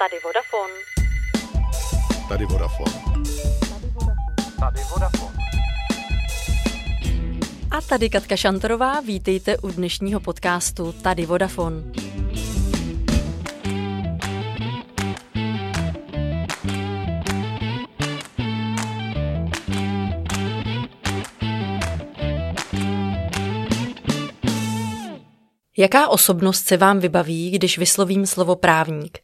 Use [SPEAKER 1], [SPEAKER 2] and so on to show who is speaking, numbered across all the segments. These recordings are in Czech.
[SPEAKER 1] Tady Vodafone.
[SPEAKER 2] Tady Vodafone.
[SPEAKER 3] Tady Vodafone.
[SPEAKER 1] A tady Katka Šantorová, vítejte u dnešního podcastu Tady Vodafone. Jaká osobnost se vám vybaví, když vyslovím slovo právník?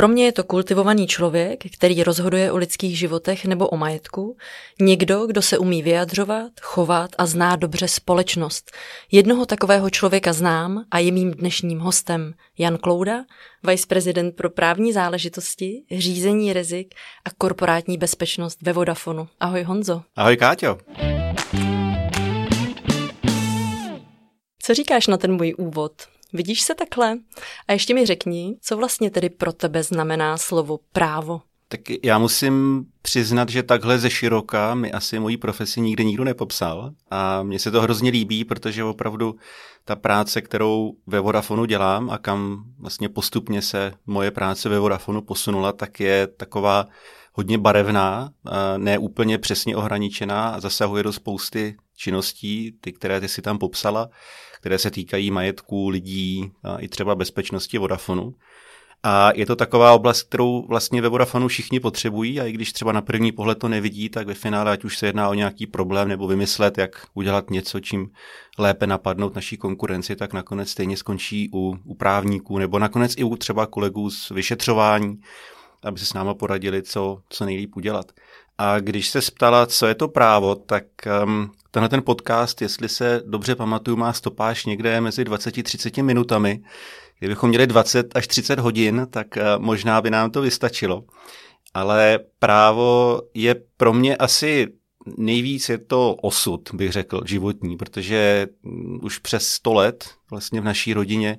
[SPEAKER 1] Pro mě je to kultivovaný člověk, který rozhoduje o lidských životech nebo o majetku, někdo, kdo se umí vyjadřovat, chovat a zná dobře společnost. Jednoho takového člověka znám a je mým dnešním hostem Jan Klouda, viceprezident pro právní záležitosti, řízení rizik a korporátní bezpečnost ve Vodafonu. Ahoj Honzo.
[SPEAKER 4] Ahoj Káťo.
[SPEAKER 1] Co říkáš na ten můj úvod? Vidíš se takhle? A ještě mi řekni, co vlastně tedy pro tebe znamená slovo právo?
[SPEAKER 4] Tak já musím přiznat, že takhle ze široka mi asi mojí profesi nikdy nikdo nepopsal a mně se to hrozně líbí, protože opravdu ta práce, kterou ve Vodafonu dělám a kam vlastně postupně se moje práce ve Vodafonu posunula, tak je taková hodně barevná, ne úplně přesně ohraničená a zasahuje do spousty činností, ty, které ty si tam popsala které se týkají majetku lidí a i třeba bezpečnosti Vodafonu. A je to taková oblast, kterou vlastně ve Vodafonu všichni potřebují a i když třeba na první pohled to nevidí, tak ve finále, ať už se jedná o nějaký problém nebo vymyslet, jak udělat něco, čím lépe napadnout naší konkurenci, tak nakonec stejně skončí u, u právníků nebo nakonec i u třeba kolegů z vyšetřování, aby se s náma poradili, co, co nejlíp udělat. A když se ptala, co je to právo, tak um, tenhle ten podcast, jestli se dobře pamatuju, má stopáž někde mezi 20-30 minutami. Kdybychom měli 20 až 30 hodin, tak uh, možná by nám to vystačilo. Ale právo je pro mě asi nejvíc je to osud, bych řekl, životní, protože mm, už přes 100 let vlastně v naší rodině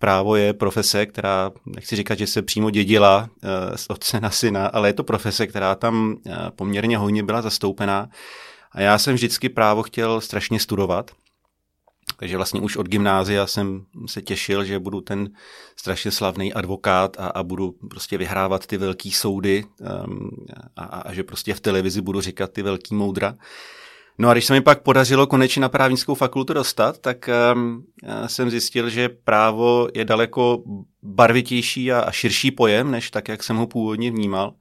[SPEAKER 4] právo je profese, která, nechci říkat, že se přímo dědila uh, z otce na syna, ale je to profese, která tam uh, poměrně hojně byla zastoupená. A já jsem vždycky právo chtěl strašně studovat. Takže vlastně už od gymnázia jsem se těšil, že budu ten strašně slavný advokát a, a budu prostě vyhrávat ty velký soudy um, a, a že prostě v televizi budu říkat ty velký moudra. No a když se mi pak podařilo konečně na právnickou fakultu dostat, tak um, jsem zjistil, že právo je daleko barvitější a, a širší pojem, než tak, jak jsem ho původně vnímal.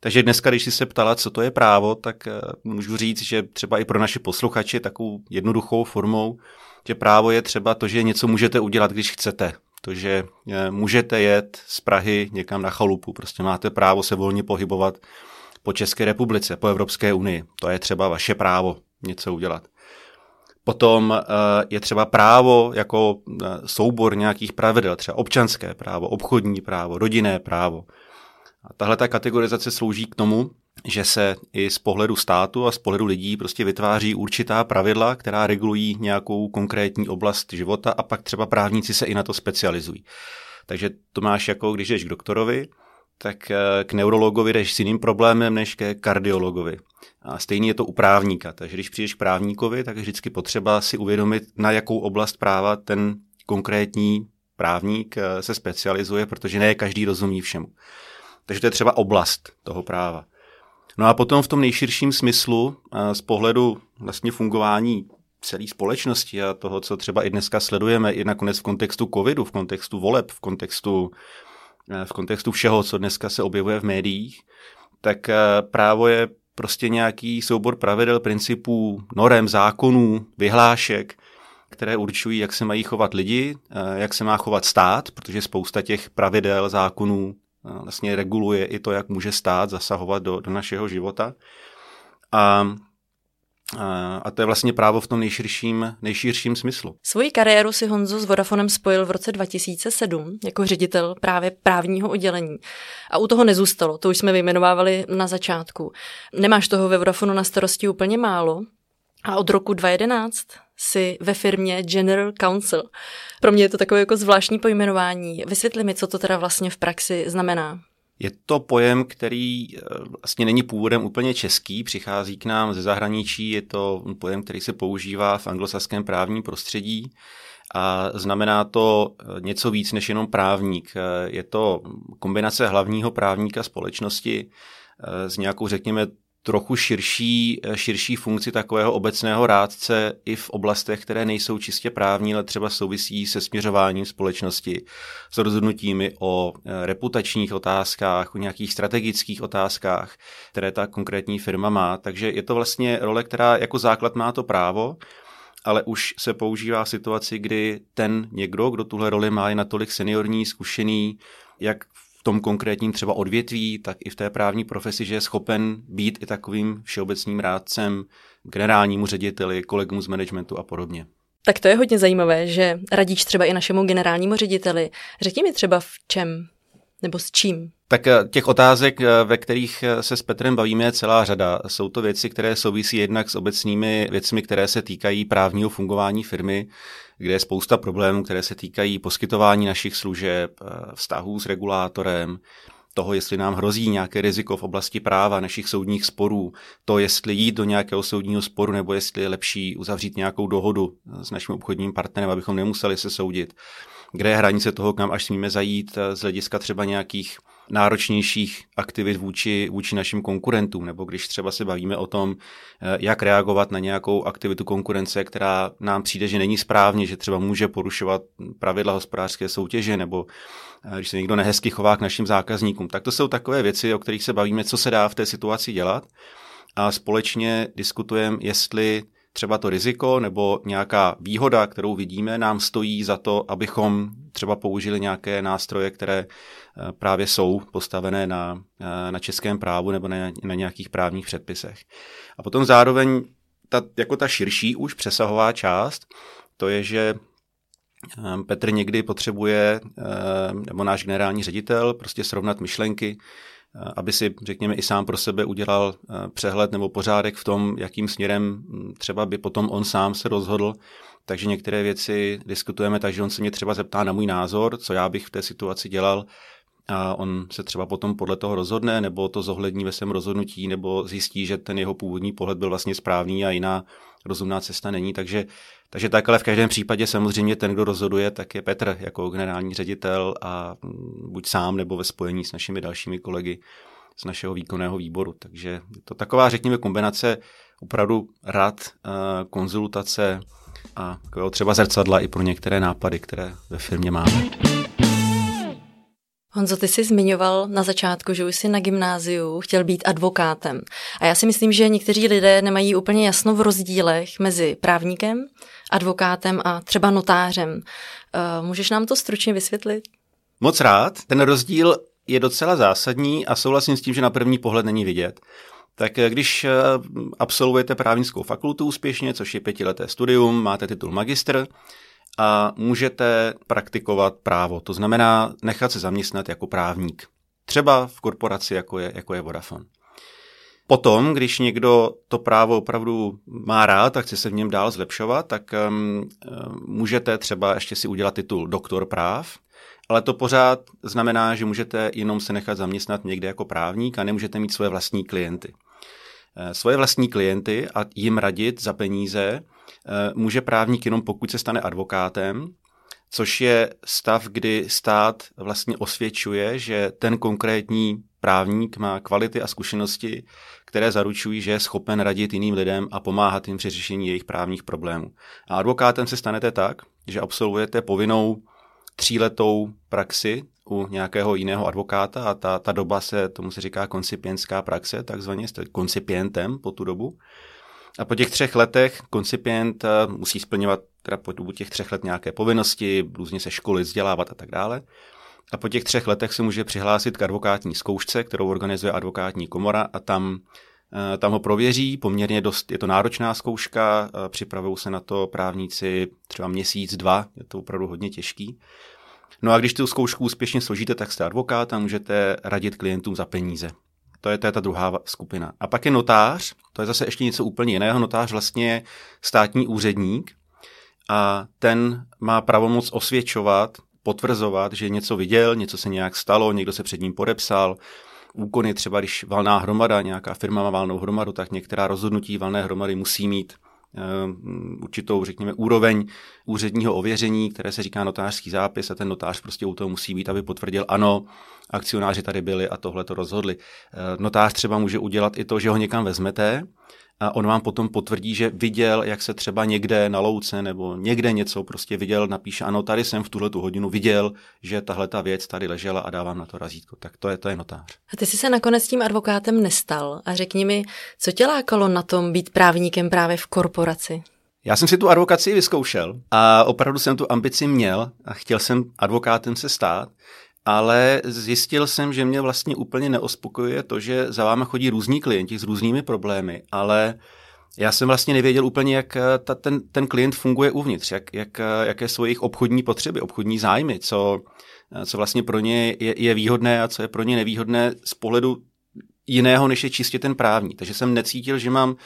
[SPEAKER 4] Takže dneska, když jsi se ptala, co to je právo, tak uh, můžu říct, že třeba i pro naše posluchače takovou jednoduchou formou, že právo je třeba to, že něco můžete udělat, když chcete. To, že uh, můžete jet z Prahy někam na chalupu, prostě máte právo se volně pohybovat po České republice, po Evropské unii. To je třeba vaše právo něco udělat. Potom eh, je třeba právo jako eh, soubor nějakých pravidel, třeba občanské právo, obchodní právo, rodinné právo. A tahle ta kategorizace slouží k tomu, že se i z pohledu státu a z pohledu lidí prostě vytváří určitá pravidla, která regulují nějakou konkrétní oblast života a pak třeba právníci se i na to specializují. Takže to máš jako, když jdeš k doktorovi, tak eh, k neurologovi jdeš s jiným problémem než ke kardiologovi. A stejný je to u právníka. Takže když přijdeš k právníkovi, tak je vždycky potřeba si uvědomit, na jakou oblast práva ten konkrétní právník eh, se specializuje, protože ne každý rozumí všemu. Takže to je třeba oblast toho práva. No a potom v tom nejširším smyslu eh, z pohledu vlastně fungování celé společnosti a toho, co třeba i dneska sledujeme, i nakonec v kontextu covidu, v kontextu voleb, v kontextu v kontextu všeho, co dneska se objevuje v médiích, tak eh, právo je prostě nějaký soubor pravidel, principů, norem, zákonů, vyhlášek, které určují, jak se mají chovat lidi, eh, jak se má chovat stát, protože spousta těch pravidel, zákonů vlastně reguluje i to, jak může stát zasahovat do, do našeho života. A a to je vlastně právo v tom nejširším, nejširším smyslu.
[SPEAKER 1] Svoji kariéru si Honzo s Vodafonem spojil v roce 2007 jako ředitel právě právního oddělení. A u toho nezůstalo, to už jsme vyjmenovávali na začátku. Nemáš toho ve Vodafonu na starosti úplně málo a od roku 2011 si ve firmě General Counsel. Pro mě je to takové jako zvláštní pojmenování. Vysvětli mi, co to teda vlastně v praxi znamená.
[SPEAKER 4] Je to pojem, který eh, vlastně není původem úplně český, přichází k nám ze zahraničí, je to pojem, který se používá v anglosaském právním prostředí a znamená to něco víc než jenom právník. Je to kombinace hlavního právníka společnosti s nějakou, řekněme, trochu širší, širší funkci takového obecného rádce i v oblastech, které nejsou čistě právní, ale třeba souvisí se směřováním společnosti, s rozhodnutími o eh, reputačních otázkách, o nějakých strategických otázkách, které ta konkrétní firma má. Takže je to vlastně role, která jako základ má to právo, ale už se používá v situaci, kdy ten někdo, kdo tuhle roli má, je natolik seniorní, zkušený, jak v tom konkrétním třeba odvětví, tak i v té právní profesi, že je schopen být i takovým všeobecným rádcem, generálnímu řediteli, kolegům z managementu a podobně.
[SPEAKER 1] Tak to je hodně zajímavé, že radíš třeba i našemu generálnímu řediteli. Řekni mi třeba v čem nebo s čím?
[SPEAKER 4] Tak eh, těch otázek, eh, ve kterých eh, se s Petrem bavíme, je celá řada. Jsou to věci, které souvisí jednak s obecnými věcmi, které se týkají právního fungování firmy, kde je spousta problémů, které se týkají poskytování našich služeb, vztahů s regulátorem, toho, jestli nám hrozí nějaké riziko v oblasti práva, našich soudních sporů, to, jestli jít do nějakého soudního sporu, nebo jestli je lepší uzavřít nějakou dohodu s naším obchodním partnerem, abychom nemuseli se soudit. Kde je hranice toho, kam až smíme zajít z hlediska třeba nějakých náročnějších aktivit vůči, vůči našim konkurentům, nebo když třeba se bavíme o tom, eh, jak reagovat na nějakou aktivitu konkurence, která nám přijde, že není správně, že třeba může porušovat pravidla hospodářské soutěže, nebo eh, když se někdo nehezky chová k našim zákazníkům. Tak to jsou takové věci, o kterých se bavíme, co se dá v té situaci dělat a společně diskutujeme, jestli třeba to riziko nebo nějaká výhoda, kterou vidíme, nám stojí za to, abychom třeba použili nějaké nástroje, které eh, právě jsou postavené na, eh, na českém právu nebo na, na nějakých právních předpisech. A potom zároveň ta, jako ta širší už přesahová část, to je, že eh, Petr někdy potřebuje, nebo náš generální ředitel, prostě srovnat myšlenky aby si, řekněme, i sám pro sebe udělal eh, přehled nebo pořádek v tom, jakým směrem hm, třeba by potom on sám se rozhodl. Takže některé věci diskutujeme, takže on se mě třeba zeptá na můj názor, co já bych v té situaci dělal, a on se třeba potom podle toho rozhodne, nebo to zohlední ve svém rozhodnutí, nebo zjistí, že ten jeho původní pohled byl vlastně správný a jiná rozumná cesta není. Takže, takže tak, ale v každém případě samozřejmě ten, kdo rozhoduje, tak je Petr jako generální ředitel a buď sám nebo ve spojení s našimi dalšími kolegy z našeho výkonného výboru. Takže je to taková, řekněme, kombinace opravdu rad, eh, konzultace a třeba zrcadla i pro některé nápady, které ve firmě máme.
[SPEAKER 1] Honzo, ty jsi zmiňoval na začátku, že už jsi na gymnáziu chtěl být advokátem. A já si myslím, že někteří lidé nemají úplně jasno v rozdílech mezi právníkem, advokátem a třeba notářem. Eh, můžeš nám to stručně vysvětlit?
[SPEAKER 4] Moc rád. Ten rozdíl je docela zásadní a souhlasím s tím, že na první pohled není vidět. Tak eh, když eh, absolvujete právnickou fakultu úspěšně, což je pětileté studium, máte titul magistr, a můžete praktikovat právo. To znamená nechat se zaměstnat jako právník. Třeba v korporaci, jako je, jako je Vodafone. Potom, když někdo to právo opravdu má rád a chce se v něm dál zlepšovat, tak um, můžete třeba ještě si udělat titul doktor práv, ale to pořád znamená, že můžete jenom se nechat zaměstnat někde jako právník a nemůžete mít svoje vlastní klienty. Eh, svoje vlastní klienty a jim radit za peníze může právník jenom pokud se stane advokátem, což je stav, kdy stát vlastně osvědčuje, že ten konkrétní právník má kvality a zkušenosti, které zaručují, že je schopen radit jiným lidem a pomáhat jim při řešení jejich právních problémů. A advokátem se stanete tak, že absolvujete povinnou tříletou praxi u nějakého jiného advokáta a ta, ta doba se, tomu se říká koncipientská praxe, takzvaně jste koncipientem po tu dobu. A po těch třech letech koncipient eh, musí splňovat teda po dobu těch třech let nějaké povinnosti, různě se školy, vzdělávat a tak dále. A po těch třech letech se může přihlásit k advokátní zkoušce, kterou organizuje advokátní komora a tam, eh, tam ho prověří. Poměrně dost, je to náročná zkouška, eh, připravují se na to právníci třeba měsíc, dva, je to opravdu hodně těžký. No a když tu zkoušku úspěšně složíte, tak jste advokát a můžete radit klientům za peníze. To je, to je ta druhá skupina. A pak je notář, to je zase ještě něco úplně jiného. Notář vlastně je státní úředník a ten má pravomoc osvědčovat, potvrzovat, že něco viděl, něco se nějak stalo, někdo se před ním podepsal, úkony, třeba když valná hromada, nějaká firma má valnou hromadu, tak některá rozhodnutí valné hromady musí mít určitou, řekněme, úroveň úředního ověření, které se říká notářský zápis a ten notář prostě u toho musí být, aby potvrdil, ano, akcionáři tady byli a tohle to rozhodli. Notář třeba může udělat i to, že ho někam vezmete, a on vám potom potvrdí, že viděl, jak se třeba někde na louce nebo někde něco prostě viděl, napíše, ano, tady jsem v tuhle tu hodinu viděl, že tahle ta věc tady ležela a dávám na to razítko. Tak to je, to je notář.
[SPEAKER 1] A ty jsi se nakonec tím advokátem nestal a řekni mi, co tě lákalo na tom být právníkem právě v korporaci?
[SPEAKER 4] Já jsem si tu advokaci vyzkoušel a opravdu jsem tu ambici měl a chtěl jsem advokátem se stát ale zjistil jsem, že mě vlastně úplně neospokojuje to, že za váma chodí různí klienti s různými problémy, ale já jsem vlastně nevěděl úplně, jak eh, ta, ten, ten klient funguje uvnitř, jak, jak, eh, jaké jsou jejich obchodní potřeby, obchodní zájmy, co, eh, co vlastně pro ně je, je výhodné a co je pro ně nevýhodné z pohledu jiného, než je čistě ten právní. Takže jsem necítil, že mám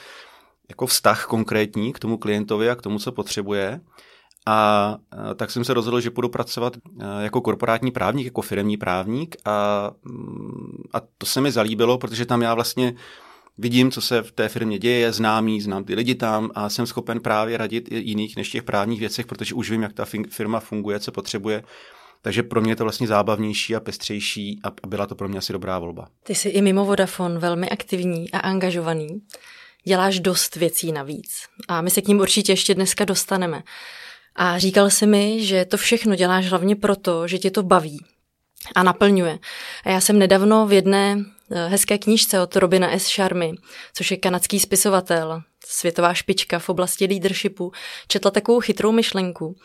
[SPEAKER 4] jako vztah konkrétní k tomu klientovi a k tomu, co potřebuje. A tak jsem se rozhodl, že budu pracovat jako korporátní právník, jako firmní právník a, mm, a to se mi zalíbilo, protože tam já vlastně vidím, co se v té firmě děje, známý, znám ty lidi tam a jsem schopen právě radit i jiných než těch právních věcech, protože už vím, jak ta firma funguje, co potřebuje. Takže pro mě je to vlastně zábavnější a pestřejší a byla to pro mě asi dobrá volba.
[SPEAKER 1] Ty jsi i mimo Vodafone velmi aktivní a angažovaný. Děláš dost věcí navíc a my se k ním určitě ještě dneska dostaneme. A říkal si mi, že to všechno děláš hlavně proto, že tě to baví a naplňuje. A já jsem nedávno v jedné eh, hezké knížce od Robina S. Sharmy, což je kanadský spisovatel, světová špička v oblasti leadershipu, četla takovou chytrou myšlenku,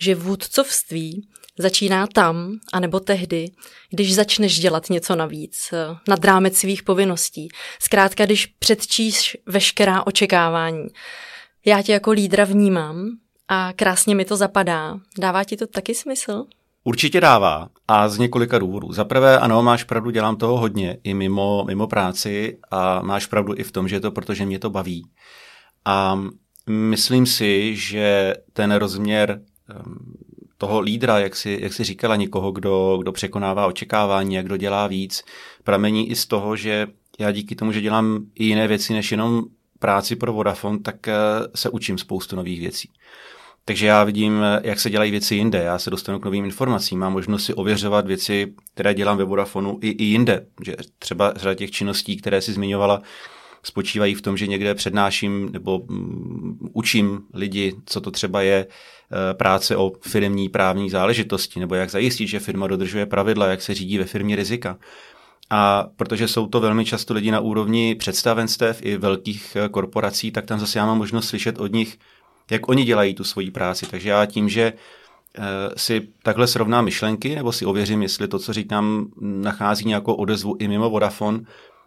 [SPEAKER 1] že vůdcovství začíná tam, anebo tehdy, když začneš dělat něco navíc, eh, nad rámec svých povinností. Zkrátka, když předčíš veškerá očekávání. Já tě jako lídra vnímám a krásně mi to zapadá. Dává ti to taky smysl?
[SPEAKER 4] Určitě dává a z několika důvodů. Za prvé, ano, máš pravdu, dělám toho hodně i mimo, mimo práci a máš pravdu i v tom, že je to proto, že mě to baví. A myslím si, že ten rozměr toho lídra, jak si, jak si říkala, někoho, kdo, kdo překonává očekávání a kdo dělá víc, pramení i z toho, že já díky tomu, že dělám i jiné věci než jenom práci pro Vodafone, tak eh, se učím spoustu nových věcí. Takže já vidím, jak se dělají věci jinde. Já se dostanu k novým informacím, mám možnost si ověřovat věci, které dělám ve Vodafonu i, i jinde. Že třeba řada těch činností, které si zmiňovala, spočívají v tom, že někde přednáším nebo um, učím lidi, co to třeba je uh, práce o firmní právní záležitosti, nebo jak zajistit, že firma dodržuje pravidla, jak se řídí ve firmě rizika. A protože jsou to velmi často lidi na úrovni představenstev i velkých eh, korporací, tak tam zase já mám možnost slyšet od nich jak oni dělají tu svoji práci. Takže já tím, že eh, si takhle srovnám myšlenky, nebo si ověřím, jestli to, co říkám, nachází nějakou odezvu i mimo Vodafone,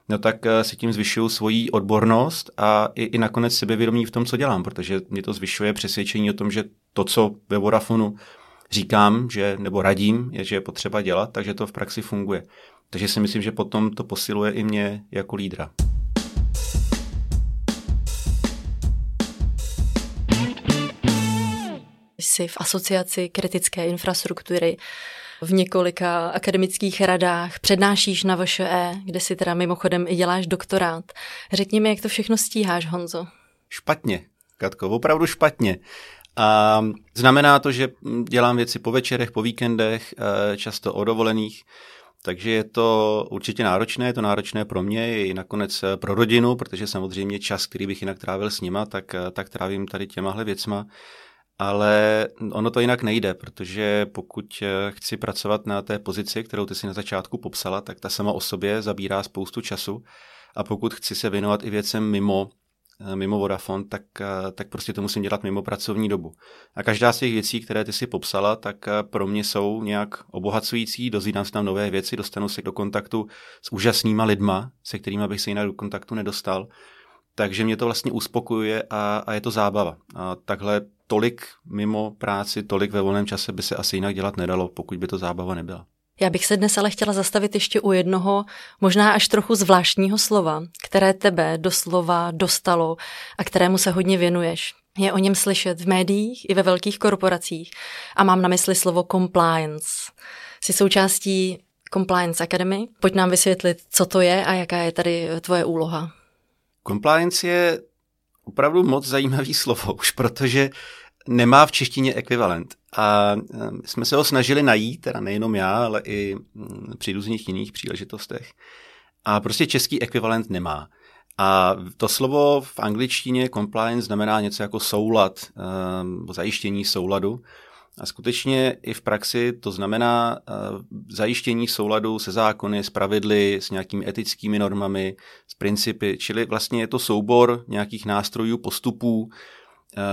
[SPEAKER 4] no tak eh, si tím zvyšuju svoji odbornost a i, i nakonec sebevědomí v tom, co dělám, protože mě to zvyšuje přesvědčení o tom, že to, co ve Vodafonu říkám, že, nebo radím, je, že je potřeba dělat, takže to v praxi funguje. Takže si myslím, že potom to posiluje i mě jako lídra.
[SPEAKER 1] Jsi v asociaci kritické infrastruktury, v několika akademických radách, přednášíš na VŠE, kde si teda mimochodem i děláš doktorát. Řekni mi, jak to všechno stíháš, Honzo.
[SPEAKER 4] Špatně, Katko, opravdu špatně. A znamená to, že dělám věci po večerech, po víkendech, eh, často o dovolených, takže je to určitě náročné, je to náročné pro mě i nakonec eh, pro rodinu, protože samozřejmě čas, který bych jinak trávil s nima, tak, eh, tak trávím tady těmahle věcma. Ale ono to jinak nejde, protože pokud eh, chci pracovat na té pozici, kterou ty si na začátku popsala, tak ta sama o sobě zabírá spoustu času. A pokud chci se věnovat i věcem mimo, mimo Vodafone, tak, eh, tak prostě to musím dělat mimo pracovní dobu. A každá z těch věcí, které ty si popsala, tak pro mě jsou nějak obohacující, dozvídám se tam nové věci, dostanu se do kontaktu s úžasnýma lidma, se kterými bych se jinak do kontaktu nedostal. Takže mě to vlastně uspokojuje a, a je to zábava. A takhle tolik mimo práci, tolik ve volném čase by se asi jinak dělat nedalo, pokud by to zábava nebyla.
[SPEAKER 1] Já bych se dnes ale chtěla zastavit ještě u jednoho, možná až trochu zvláštního slova, které tebe doslova dostalo a kterému se hodně věnuješ. Je o něm slyšet v médiích i ve velkých korporacích a mám na mysli slovo compliance. Jsi součástí Compliance Academy. Pojď nám vysvětlit, co to je a jaká je tady tvoje úloha.
[SPEAKER 4] Compliance je opravdu moc zajímavý slovo, už protože nemá v češtině ekvivalent. A jsme se ho snažili najít, teda nejenom já, ale i mm, při různých jiných příležitostech. A prostě český ekvivalent nemá. A to slovo v angličtině compliance znamená něco jako soulad, zajištění souladu. A skutečně i v praxi to znamená uh, zajištění souladu se zákony, s pravidly, s nějakými etickými normami, s principy, čili vlastně je to soubor nějakých nástrojů, postupů,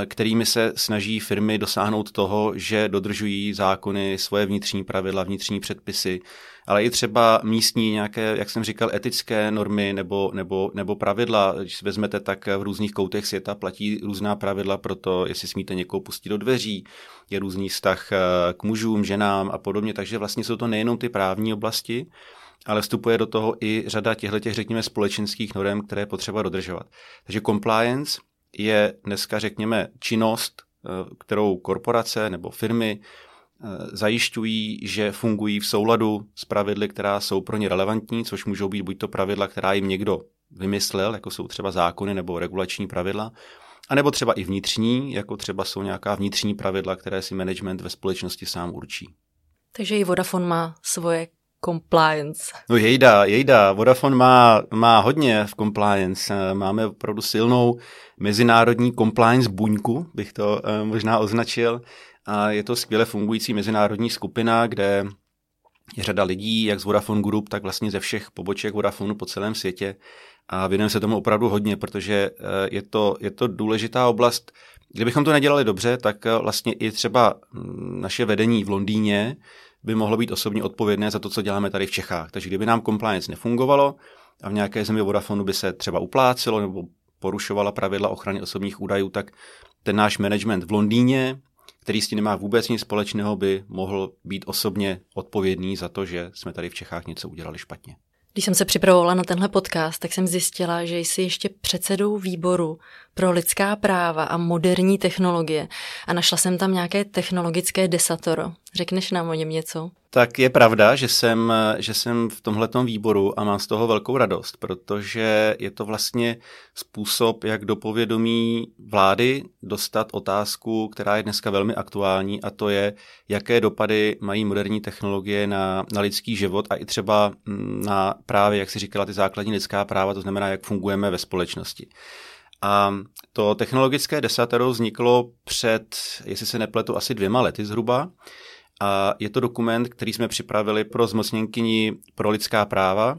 [SPEAKER 4] kterými se snaží firmy dosáhnout toho, že dodržují zákony, svoje vnitřní pravidla, vnitřní předpisy, ale i třeba místní nějaké, jak jsem říkal, etické normy nebo, nebo, nebo pravidla. Když si vezmete, tak v různých koutech světa platí různá pravidla pro to, jestli smíte někoho pustit do dveří, je různý vztah eh, k mužům, ženám a podobně. Takže vlastně jsou to nejenom ty právní oblasti, ale vstupuje do toho i řada těchto, těch, řekněme, společenských norm, které je potřeba dodržovat. Takže compliance je dneska, řekněme, činnost, eh, kterou korporace nebo firmy Eh, zajišťují, že fungují v souladu s pravidly, která jsou pro ně relevantní, což můžou být buď to pravidla, která jim někdo vymyslel, jako jsou třeba zákony nebo regulační pravidla, anebo třeba i vnitřní, jako třeba jsou nějaká vnitřní pravidla, které si management ve společnosti sám určí.
[SPEAKER 1] Takže i Vodafone má svoje compliance.
[SPEAKER 4] No jejda, jejda. Vodafone má, má hodně v compliance. Eh, máme opravdu silnou mezinárodní compliance buňku, bych to uh, možná označil. A je to skvěle fungující mezinárodní skupina, kde je řada lidí, jak z Vodafone Group, tak vlastně ze všech poboček Vodafonu po celém světě. A věnujeme se tomu opravdu hodně, protože eh, je to, je to důležitá oblast. Kdybychom to nedělali dobře, tak eh, vlastně i třeba mm, naše vedení v Londýně by mohlo být osobně odpovědné za to, co děláme tady v Čechách. Takže kdyby nám compliance nefungovalo a v nějaké zemi Vodafonu by se třeba uplácelo nebo porušovala pravidla ochrany osobních údajů, tak ten náš management v Londýně který s tím nemá vůbec nic společného, by mohl být osobně odpovědný za to, že jsme tady v Čechách něco udělali špatně.
[SPEAKER 1] Když jsem se připravovala na tenhle podcast, tak jsem zjistila, že jsi ještě předsedou výboru pro lidská práva a moderní technologie a našla jsem tam nějaké technologické desatoro. Řekneš nám o něm něco?
[SPEAKER 4] Tak je pravda, že jsem, že jsem v tomhletom výboru a mám z toho velkou radost, protože je to vlastně způsob, jak do povědomí vlády dostat otázku, která je dneska velmi aktuální a to je, jaké dopady mají moderní technologie na, na lidský život a i třeba na právě, jak si říkala, ty základní lidská práva, to znamená, jak fungujeme ve společnosti. A to technologické desatero vzniklo před, jestli se nepletu, asi dvěma lety zhruba. A je to dokument, který jsme připravili pro zmocněnkyni pro lidská práva.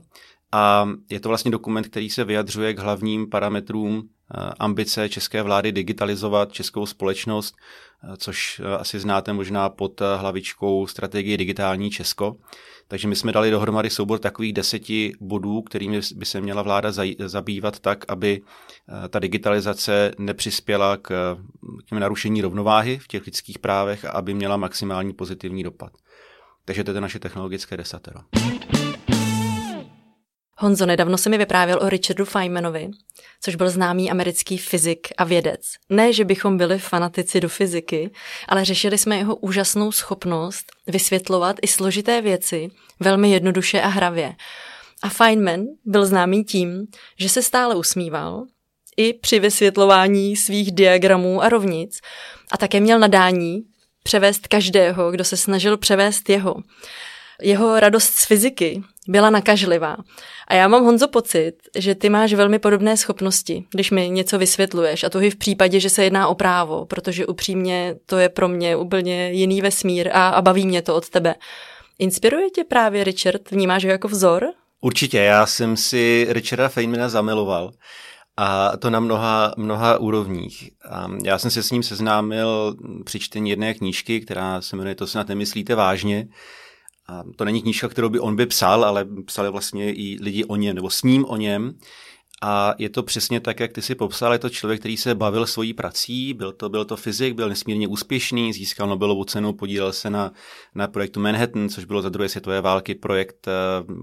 [SPEAKER 4] A je to vlastně dokument, který se vyjadřuje k hlavním parametrům ambice české vlády digitalizovat českou společnost, eh, což eh, asi znáte možná pod hlavičkou strategie digitální Česko. Takže my jsme dali dohromady soubor takových deseti bodů, kterými by se měla vláda zabývat tak, aby eh, ta digitalizace nepřispěla k, k narušení rovnováhy v těch lidských právech a aby měla maximální pozitivní dopad. Takže to je naše technologické desatero.
[SPEAKER 1] Honzo, nedávno se mi vyprávěl o Richardu Feynmanovi, což byl známý americký fyzik a vědec. Ne, že bychom byli fanatici do fyziky, ale řešili jsme jeho úžasnou schopnost vysvětlovat i složité věci velmi jednoduše a hravě. A Feynman byl známý tím, že se stále usmíval, i při vysvětlování svých diagramů a rovnic a také měl nadání převést každého, kdo se snažil převést jeho. Jeho radost z fyziky byla nakažlivá. A já mám, Honzo, pocit, že ty máš velmi podobné schopnosti, když mi něco vysvětluješ. A to i v případě, že se jedná o právo, protože upřímně to je pro mě úplně jiný vesmír a, a baví mě to od tebe. Inspiruje tě právě Richard? Vnímáš ho jako vzor?
[SPEAKER 4] Určitě, já jsem si Richarda Feynmana zamiloval. A to na mnoha, mnoha úrovních. A já jsem se s ním seznámil při čtení jedné knížky, která se jmenuje To snad nemyslíte vážně. A to není knížka, kterou by on by psal, ale psali vlastně i lidi o něm, nebo s ním o něm. A je to přesně tak, jak ty si popsal, je to člověk, který se bavil svojí prací, byl to, byl to fyzik, byl nesmírně úspěšný, získal Nobelovu cenu, podílel se na, na projektu Manhattan, což bylo za druhé světové války projekt eh,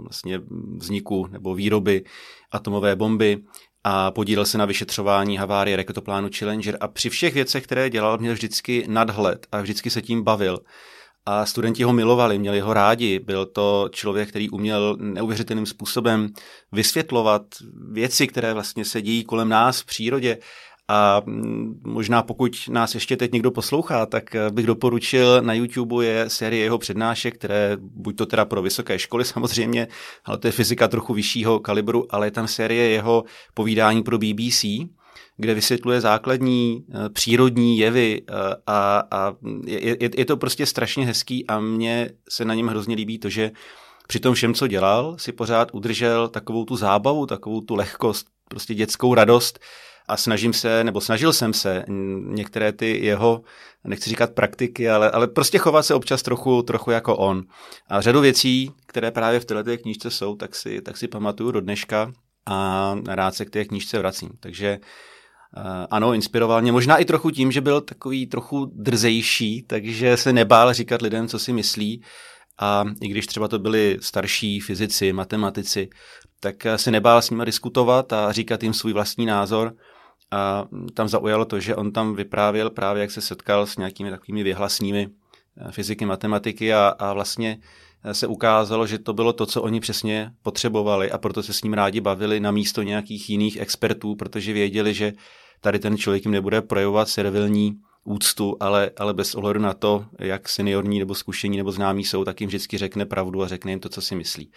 [SPEAKER 4] vlastně vzniku nebo výroby atomové bomby. A podílel se na vyšetřování havárie raketoplánu Challenger. A při všech věcech, které dělal, měl vždycky nadhled a vždycky se tím bavil a studenti ho milovali, měli ho rádi. Byl to člověk, který uměl neuvěřitelným způsobem vysvětlovat věci, které vlastně se dějí kolem nás v přírodě A možná pokud nás ještě teď někdo poslouchá, tak bych doporučil, na YouTube je série jeho přednášek, které buď to teda pro vysoké školy samozřejmě, ale to je fyzika trochu vyššího kalibru, ale je tam série jeho povídání pro BBC, kde vysvětluje základní eh, přírodní jevy eh, a, a je, je, to prostě strašně hezký a mně se na něm hrozně líbí to, že při tom všem, co dělal, si pořád udržel takovou tu zábavu, takovou tu lehkost, prostě dětskou radost a snažím se, nebo snažil jsem se některé ty jeho, nechci říkat praktiky, ale, ale prostě chovat se občas trochu, trochu jako on. A řadu věcí, které právě v této knížce jsou, tak si, tak si pamatuju do dneška a rád se k té knížce vracím. Takže Uh, ano, inspiroval mě možná i trochu tím, že byl takový trochu drzejší, takže se nebál říkat lidem, co si myslí. A i když třeba to byli starší fyzici, matematici, tak se nebál s nimi diskutovat a říkat jim svůj vlastní názor. A tam zaujalo to, že on tam vyprávěl právě, jak se setkal s nějakými takovými vyhlasnými eh, fyziky, matematiky a, a vlastně eh, se ukázalo, že to bylo to, co oni přesně potřebovali a proto se s ním rádi bavili na místo nějakých jiných expertů, protože věděli, že tady ten člověk jim nebude projevovat servilní úctu, ale, ale bez ohledu na to, jak seniorní nebo zkušení nebo známí jsou, tak jim vždycky řekne pravdu a řekne jim to, co si myslí.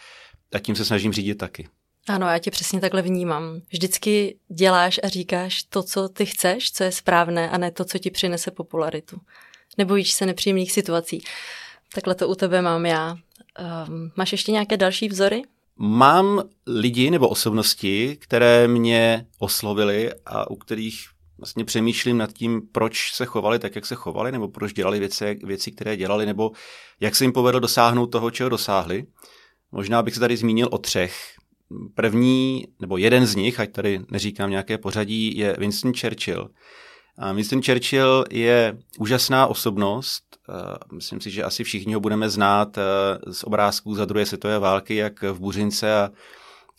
[SPEAKER 4] A tím se snažím řídit taky.
[SPEAKER 1] Ano, já tě přesně takhle vnímám. Vždycky děláš a říkáš to, co ty chceš, co je správné, a ne to, co ti přinese popularitu. Nebojíš se nepříjemných situací. Takhle to u tebe mám já. Um, máš ještě nějaké další vzory?
[SPEAKER 4] Mám lidi nebo osobnosti, které mě oslovily a u kterých vlastně přemýšlím nad tím, proč se chovali tak, jak se chovali, nebo proč dělali věci, věci, které dělali, nebo jak se jim povedlo dosáhnout toho, čeho dosáhli. Možná bych se tady zmínil o třech. První, nebo jeden z nich, ať tady neříkám nějaké pořadí, je Winston Churchill. Winston Churchill je úžasná osobnost. Myslím si, že asi všichni ho budeme znát z obrázků za druhé světové války, jak v Buřince a,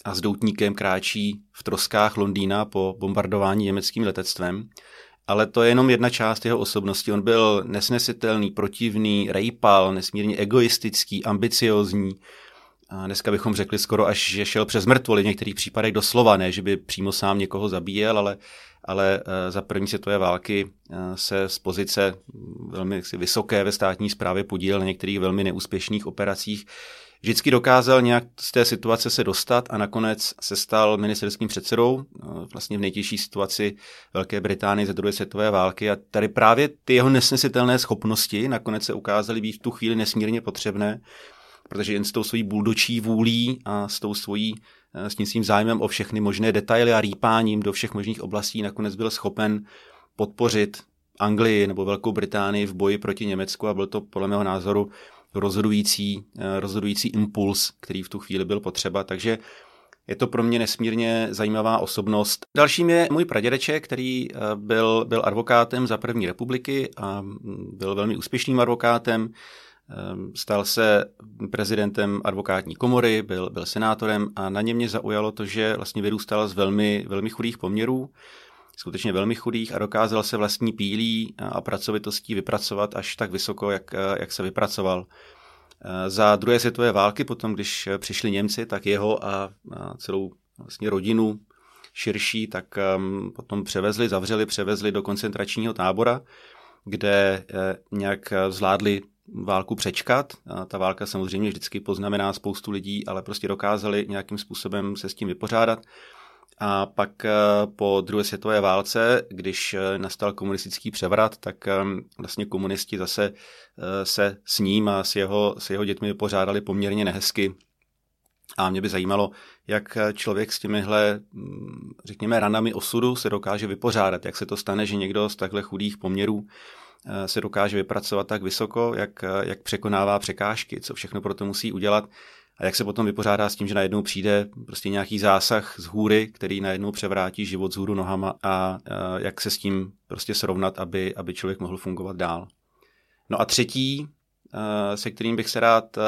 [SPEAKER 4] a s doutníkem kráčí v troskách Londýna po bombardování německým letectvem. Ale to je jenom jedna část jeho osobnosti. On byl nesnesitelný, protivný, rejpal, nesmírně egoistický, ambiciozní, a dneska bychom řekli skoro až, že šel přes mrtvoli v některých případech doslova, ne, že by přímo sám někoho zabíjel, ale, ale eh, za první světové války eh, se z pozice velmi vysoké ve státní správě podílel na některých velmi neúspěšných operacích. Vždycky dokázal nějak z té situace se dostat a nakonec se stal ministerským předsedou eh, vlastně v nejtěžší situaci Velké Británie ze druhé světové války a tady právě ty jeho nesnesitelné schopnosti nakonec se ukázaly být v tu chvíli nesmírně potřebné protože jen s tou svojí buldočí vůlí a s tou svojí s tím svým zájmem o všechny možné detaily a rýpáním do všech možných oblastí nakonec byl schopen podpořit Anglii nebo Velkou Británii v boji proti Německu a byl to podle mého názoru rozhodující, eh, rozhodující impuls, který v tu chvíli byl potřeba. Takže je to pro mě nesmírně zajímavá osobnost. Dalším je můj pradědeček, který eh, byl, byl advokátem za první republiky a mm, byl velmi úspěšným advokátem. Ehm, stal se prezidentem advokátní komory, byl, byl senátorem a na ně mě zaujalo to, že vlastně vyrůstal z velmi, velmi chudých poměrů, skutečně velmi chudých a dokázal se vlastní pílí a pracovitostí vypracovat až tak vysoko, jak, jak se vypracoval. Ehm, za druhé světové války, potom když přišli Němci, tak jeho a, celou vlastně rodinu širší, tak um, potom převezli, zavřeli, převezli do koncentračního tábora, kde eh, nějak zvládli válku přečkat. A ta válka samozřejmě vždycky poznamená spoustu lidí, ale prostě dokázali nějakým způsobem se s tím vypořádat. A pak eh, po druhé světové válce, když eh, nastal komunistický převrat, tak eh, vlastně komunisti zase se s ním a s jeho, s jeho dětmi vypořádali poměrně nehezky. A mě by zajímalo, jak člověk s těmihle, hm, řekněme, ranami osudu se dokáže vypořádat. Jak se to stane, že někdo z takhle chudých poměrů se dokáže vypracovat tak vysoko, jak, eh, jak překonává překážky, co všechno pro to musí udělat a jak se potom vypořádá s tím, že najednou přijde prostě nějaký zásah z hůry, který najednou převrátí život z hůru nohama a eh, jak se s tím prostě srovnat, aby, aby člověk mohl fungovat dál. No a třetí, se kterým bych se rád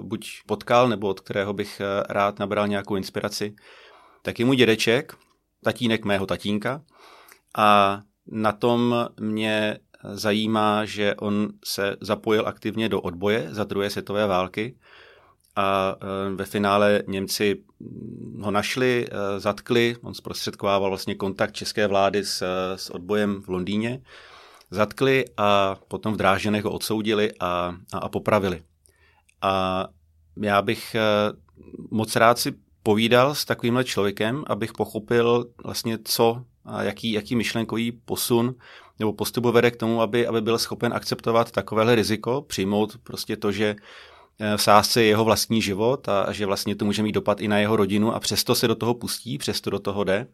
[SPEAKER 4] buď potkal, nebo od kterého bych rád nabral nějakou inspiraci, tak je můj dědeček, tatínek mého tatínka. A na tom mě zajímá, že on se zapojil aktivně do odboje za druhé světové války a e, ve finále Němci ho našli, eh, zatkli, on zprostředkovával vlastně kontakt české vlády s, s odbojem v Londýně, zatkli a potom v Drážďanech ho odsoudili a, a, a popravili. A já bych moc rád si povídal s takovýmhle člověkem, abych pochopil vlastně co, a jaký, jaký myšlenkový posun nebo postup vede k tomu, aby, aby byl schopen akceptovat takovéhle riziko, přijmout prostě to, že eh, v sázce je jeho vlastní život a, že vlastně to může mít dopad i na jeho rodinu a přesto se do toho pustí, přesto do toho jde.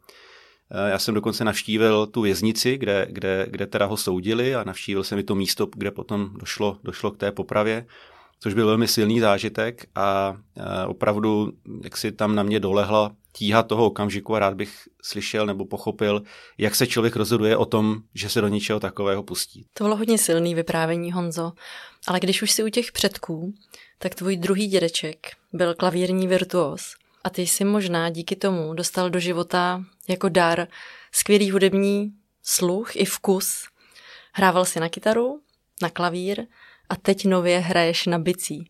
[SPEAKER 4] Eh, já jsem dokonce navštívil tu věznici, kde, kde, kde teda ho soudili a navštívil jsem i to místo, kde potom došlo, došlo k té popravě což byl velmi silný zážitek a opravdu, jak si tam na mě dolehla tíha toho okamžiku a rád bych slyšel nebo pochopil, jak se člověk rozhoduje o tom, že se do něčeho takového pustí.
[SPEAKER 1] To bylo hodně silný vyprávění, Honzo. Ale když už si u těch předků, tak tvůj druhý dědeček byl klavírní virtuos a ty jsi možná díky tomu dostal do života jako dar skvělý hudební sluch i vkus. Hrával si na kytaru, na klavír a teď nově hraješ na bicí.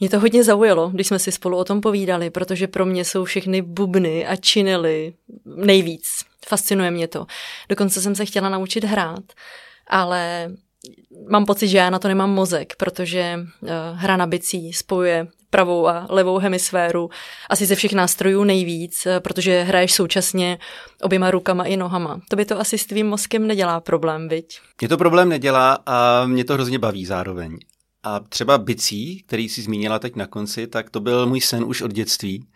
[SPEAKER 1] Mě to hodně zaujalo, když jsme si spolu o tom povídali, protože pro mě jsou všechny bubny a činely nejvíc. Fascinuje mě to. Dokonce jsem se chtěla naučit hrát, ale mám pocit, že já na to nemám mozek, protože uh, hra na bicí spojuje pravou a levou hemisféru asi ze všech nástrojů nejvíc, protože hraješ současně oběma rukama i nohama. To by to asi s tvým mozkem nedělá problém, viď?
[SPEAKER 4] Mě to problém nedělá a mě to hrozně baví zároveň. A třeba bicí, který si zmínila teď na konci, tak to byl můj sen už od dětství.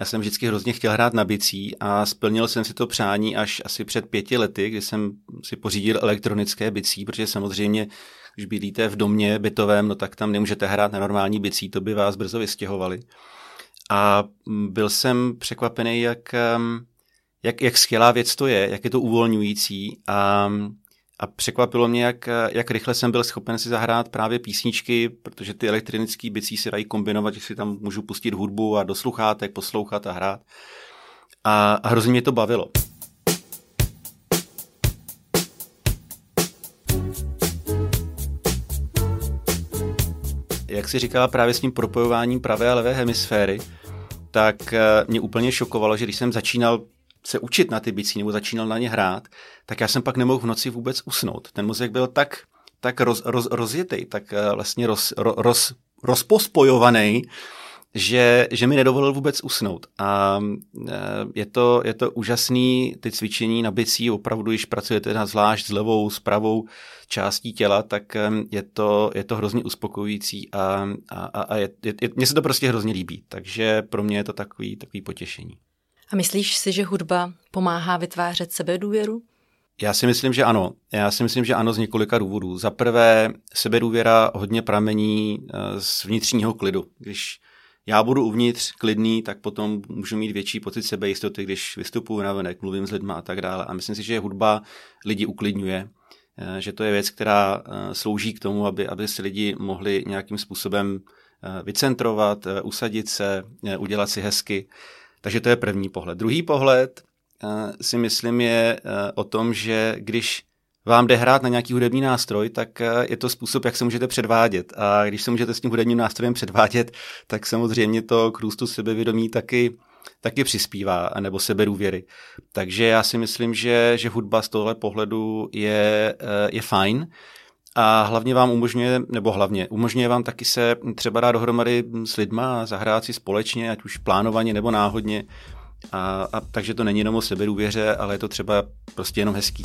[SPEAKER 4] Já jsem vždycky hrozně chtěl hrát na bicí a splnil jsem si to přání až asi před pěti lety, kdy jsem si pořídil elektronické bicí, protože samozřejmě, když bydlíte v domě bytovém, no tak tam nemůžete hrát na normální bicí, to by vás brzo vystěhovali. A byl jsem překvapený, jak, jak, jak skvělá věc to je, jak je to uvolňující a a překvapilo mě, jak, jak rychle jsem byl schopen si zahrát právě písničky, protože ty elektronické bicí se dají kombinovat, že si tam můžu pustit hudbu a do sluchátek poslouchat a hrát. A, a hrozně mě to bavilo. Jak si říkala právě s tím propojováním pravé a levé hemisféry, tak eh, mě úplně šokovalo, že když jsem začínal se učit na ty bicí nebo začínal na ně hrát, tak já jsem pak nemohl v noci vůbec usnout. Ten mozek byl tak, tak roz, roz, rozjetý, tak eh, vlastně roz, roz, rozpospojovaný, že, že mi nedovolil vůbec usnout. A eh, je to, je to úžasný, ty cvičení na bicí, opravdu, když pracujete na zvlášť s levou, s pravou částí těla, tak eh, je to, je to hrozně uspokojující a, a, a je, je, mně se to prostě hrozně líbí. Takže pro mě je to takový, takový potěšení.
[SPEAKER 1] A myslíš si, že hudba pomáhá vytvářet sebedůvěru?
[SPEAKER 4] Já si myslím, že ano. Já si myslím, že ano z několika důvodů. Za prvé, sebedůvěra hodně pramení eh, z vnitřního klidu. Když já budu uvnitř klidný, tak potom můžu mít větší pocit sebejistoty, když vystupuji na venek, mluvím s lidmi a tak dále. A myslím si, že hudba lidi uklidňuje, eh, že to je věc, která eh, slouží k tomu, aby, aby si lidi mohli nějakým způsobem vycentrovat, usadit se, udělat si hezky. Takže to je první pohled. Druhý pohled uh, si myslím je uh, o tom, že když vám jde hrát na nějaký hudební nástroj, tak uh, je to způsob, jak se můžete předvádět. A když se můžete s tím hudebním nástrojem předvádět, tak samozřejmě to k růstu sebevědomí taky taky přispívá, nebo sebedůvěry. Takže já si myslím, že, že hudba z tohle pohledu je, je fajn a hlavně vám umožňuje, nebo hlavně, umožňuje vám taky se třeba dát dohromady s lidma a zahrát si společně, ať už plánovaně nebo náhodně. A, a takže to není jenom o sebedůvěře, ale je to třeba prostě jenom hezký.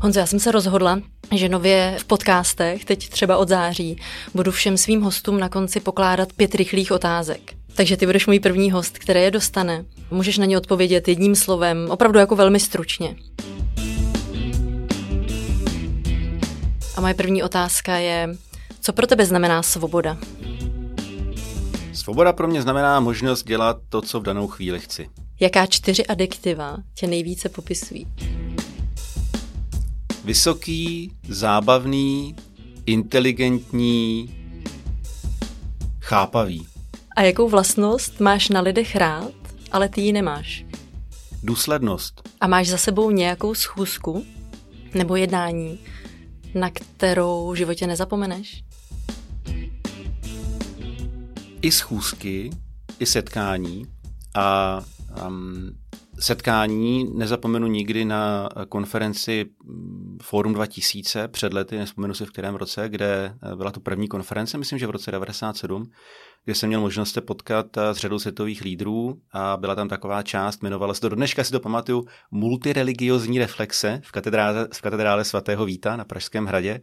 [SPEAKER 1] Honzo, já jsem se rozhodla, že nově v podcastech, teď třeba od září, budu všem svým hostům na konci pokládat pět rychlých otázek. Takže ty budeš můj první host, který je dostane. Můžeš na ně odpovědět jedním slovem, opravdu jako velmi stručně. A moje první otázka je, co pro tebe znamená svoboda?
[SPEAKER 4] Svoboda pro mě znamená možnost dělat to, co v danou chvíli chci.
[SPEAKER 1] Jaká čtyři adjektiva tě nejvíce popisují?
[SPEAKER 4] Vysoký, zábavný, inteligentní, chápavý.
[SPEAKER 1] A jakou vlastnost máš na lidech rád, ale ty ji nemáš?
[SPEAKER 4] Důslednost.
[SPEAKER 1] A máš za sebou nějakou schůzku nebo jednání, na kterou v životě nezapomeneš?
[SPEAKER 4] I schůzky, i setkání a um, setkání nezapomenu nikdy na konferenci Forum 2000 před lety, nespomenu si v kterém roce, kde eh, byla to první konference, myslím, že v roce 97, kde jsem měl možnost se potkat eh, s řadou světových lídrů a byla tam taková část, jmenovala se to, do dneška si to pamatuju, multireligiozní reflexe v katedrále, v katedrále svatého Víta na Pražském hradě.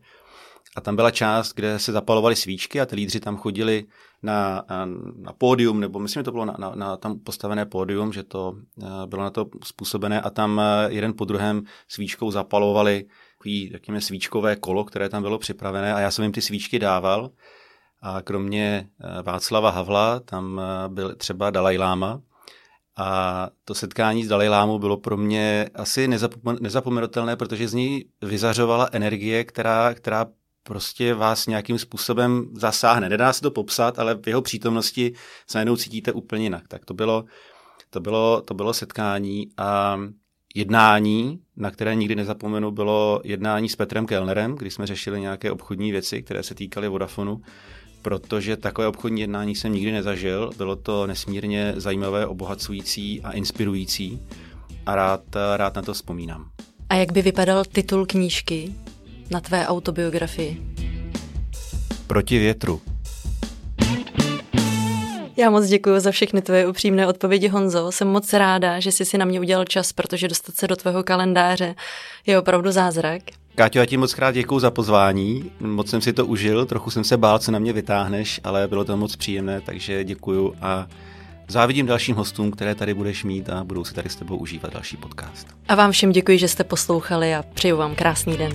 [SPEAKER 4] A tam byla část, kde se zapalovaly svíčky a ty lídři tam chodili na, na pódium, nebo myslím, že to bylo na, na, na tam postavené pódium, že to eh, bylo na to způsobené a tam eh, jeden po druhém svíčkou zapalovali takový, takové svíčkové kolo, které tam bylo připravené a já jsem jim ty svíčky dával. A kromě eh, Václava Havla tam byl třeba Dalaj Lama, a to setkání s Dalaj Lámou bylo pro mě asi nezapomenutelné, protože z něj vyzařovala energie, která, která prostě vás nějakým způsobem zasáhne. Nedá se to popsat, ale v jeho přítomnosti se najednou cítíte úplně jinak. Tak to bylo, to bylo, to bylo setkání a jednání, na které nikdy nezapomenu, bylo jednání s Petrem Kellnerem, kdy jsme řešili nějaké obchodní věci, které se týkaly Vodafonu, protože takové obchodní jednání jsem nikdy nezažil. Bylo to nesmírně zajímavé, obohacující a inspirující a rád, rád na to vzpomínám.
[SPEAKER 1] A jak by vypadal titul knížky? Na tvé autobiografii?
[SPEAKER 4] Proti větru.
[SPEAKER 1] Já moc děkuji za všechny tvoje upřímné odpovědi, Honzo. Jsem moc ráda, že jsi si na mě udělal čas, protože dostat se do tvého kalendáře je opravdu zázrak.
[SPEAKER 4] Káťo, já ti moc krát děkuji za pozvání. Moc jsem si to užil, trochu jsem se bál, co na mě vytáhneš, ale bylo to moc příjemné, takže děkuji a závidím dalším hostům, které tady budeš mít a budou si tady s tebou užívat další podcast.
[SPEAKER 1] A vám všem děkuji, že jste poslouchali a přeju vám krásný den.